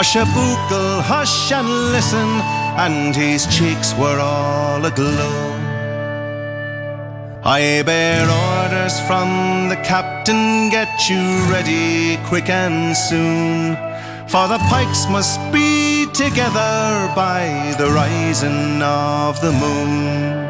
Hush a bookle, hush and listen, and his cheeks were all aglow. I bear orders from the captain, get you ready quick and soon, for the pikes must be together by the rising of the moon.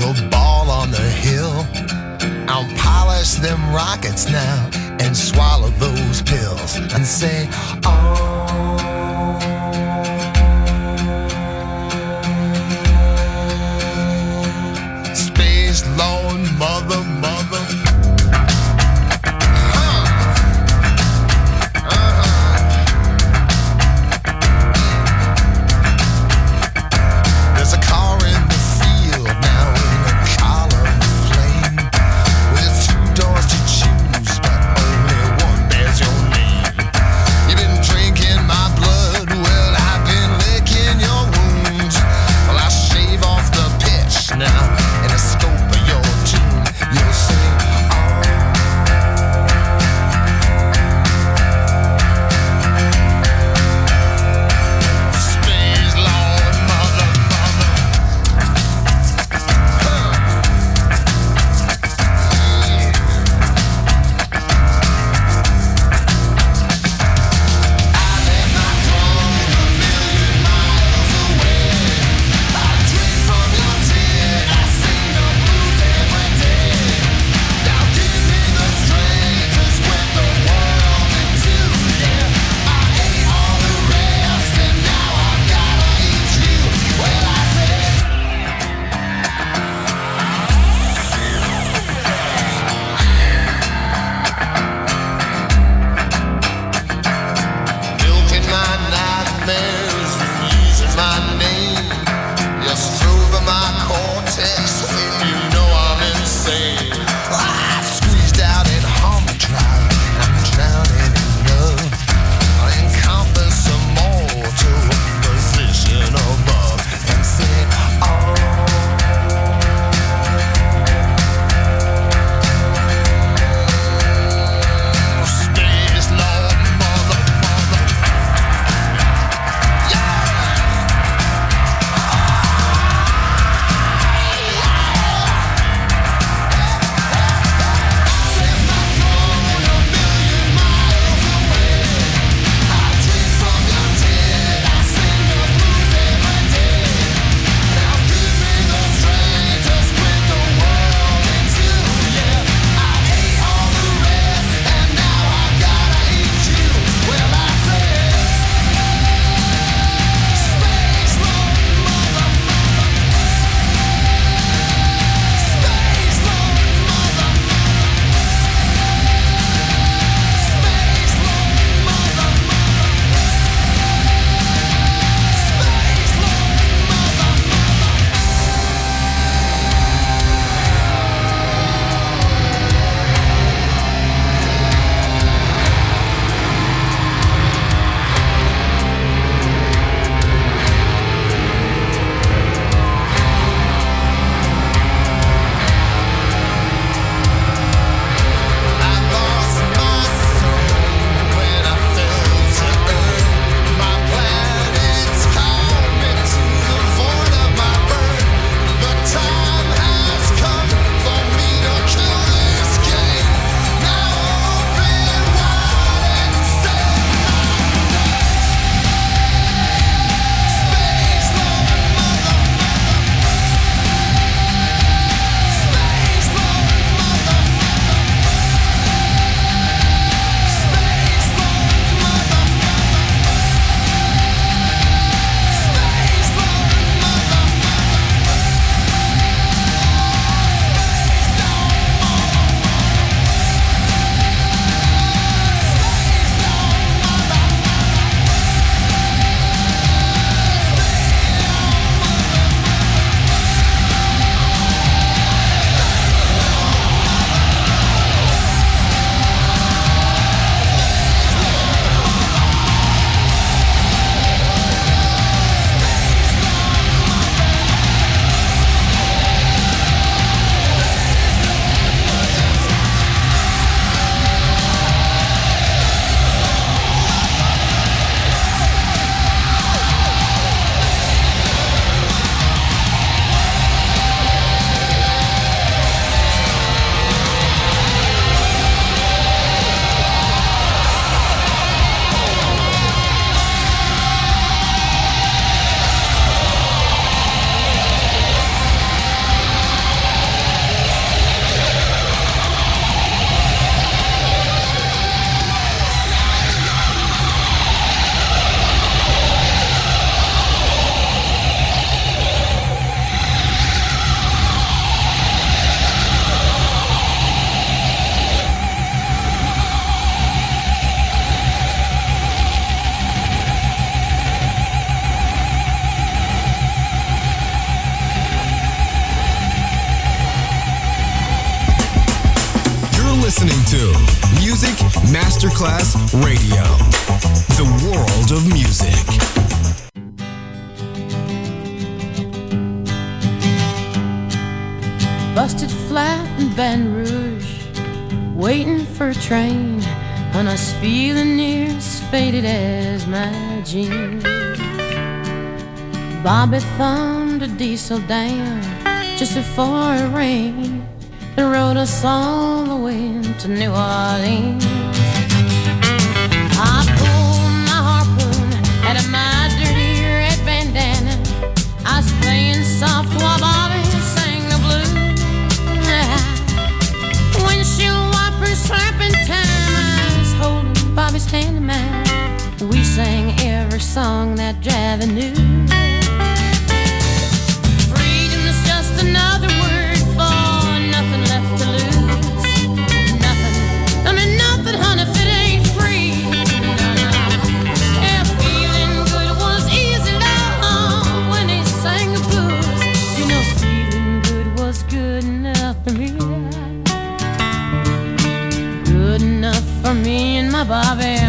for a ball on the hill. I'll polish them rockets now and swallow those pills and say, oh. Masterclass Radio, the world of music. Busted flat in Baton Rouge, waiting for a train, and I was feeling near as faded as my jeans. Bobby thumbed a diesel down just before it rained and rode us all the way to New Orleans. Song that knew. Freedom is just another word for nothing left to lose. Nothing, I mean nothing, honey, if it ain't free. Yeah, feeling good was easy, when he sang blues. You know, feeling good was good enough for me. Good enough for me and my Bobby.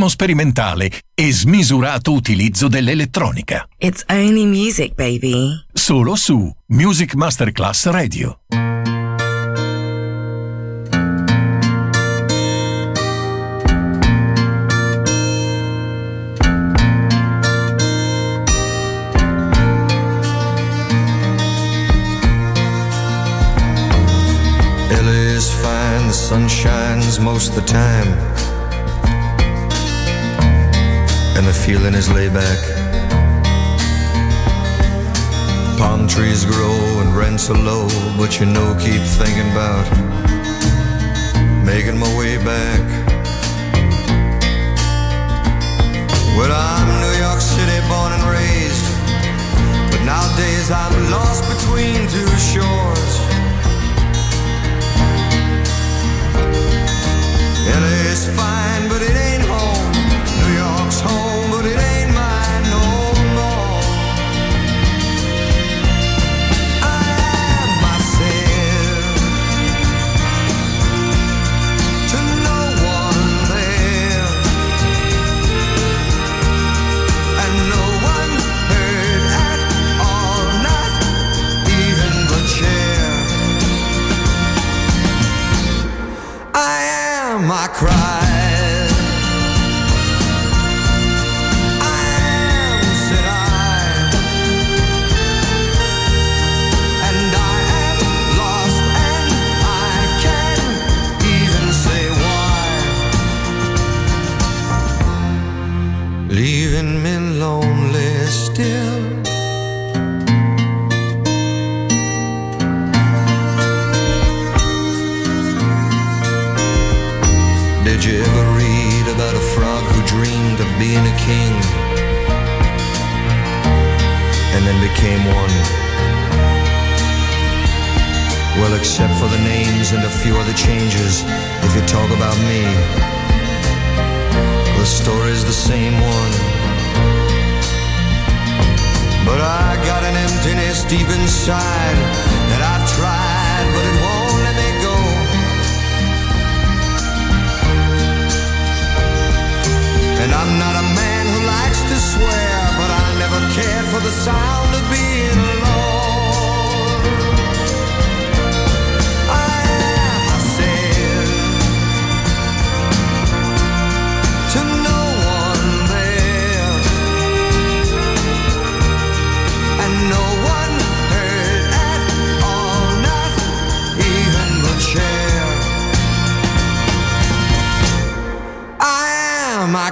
ritmo sperimentale e smisurato utilizzo dell'elettronica. It's only music, baby. Solo su Music Masterclass Radio. Sun shines most the time. and the feeling is laid back. Palm trees grow and rents are low, but you know, keep thinking about making my way back. Well, I'm New York.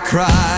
cry.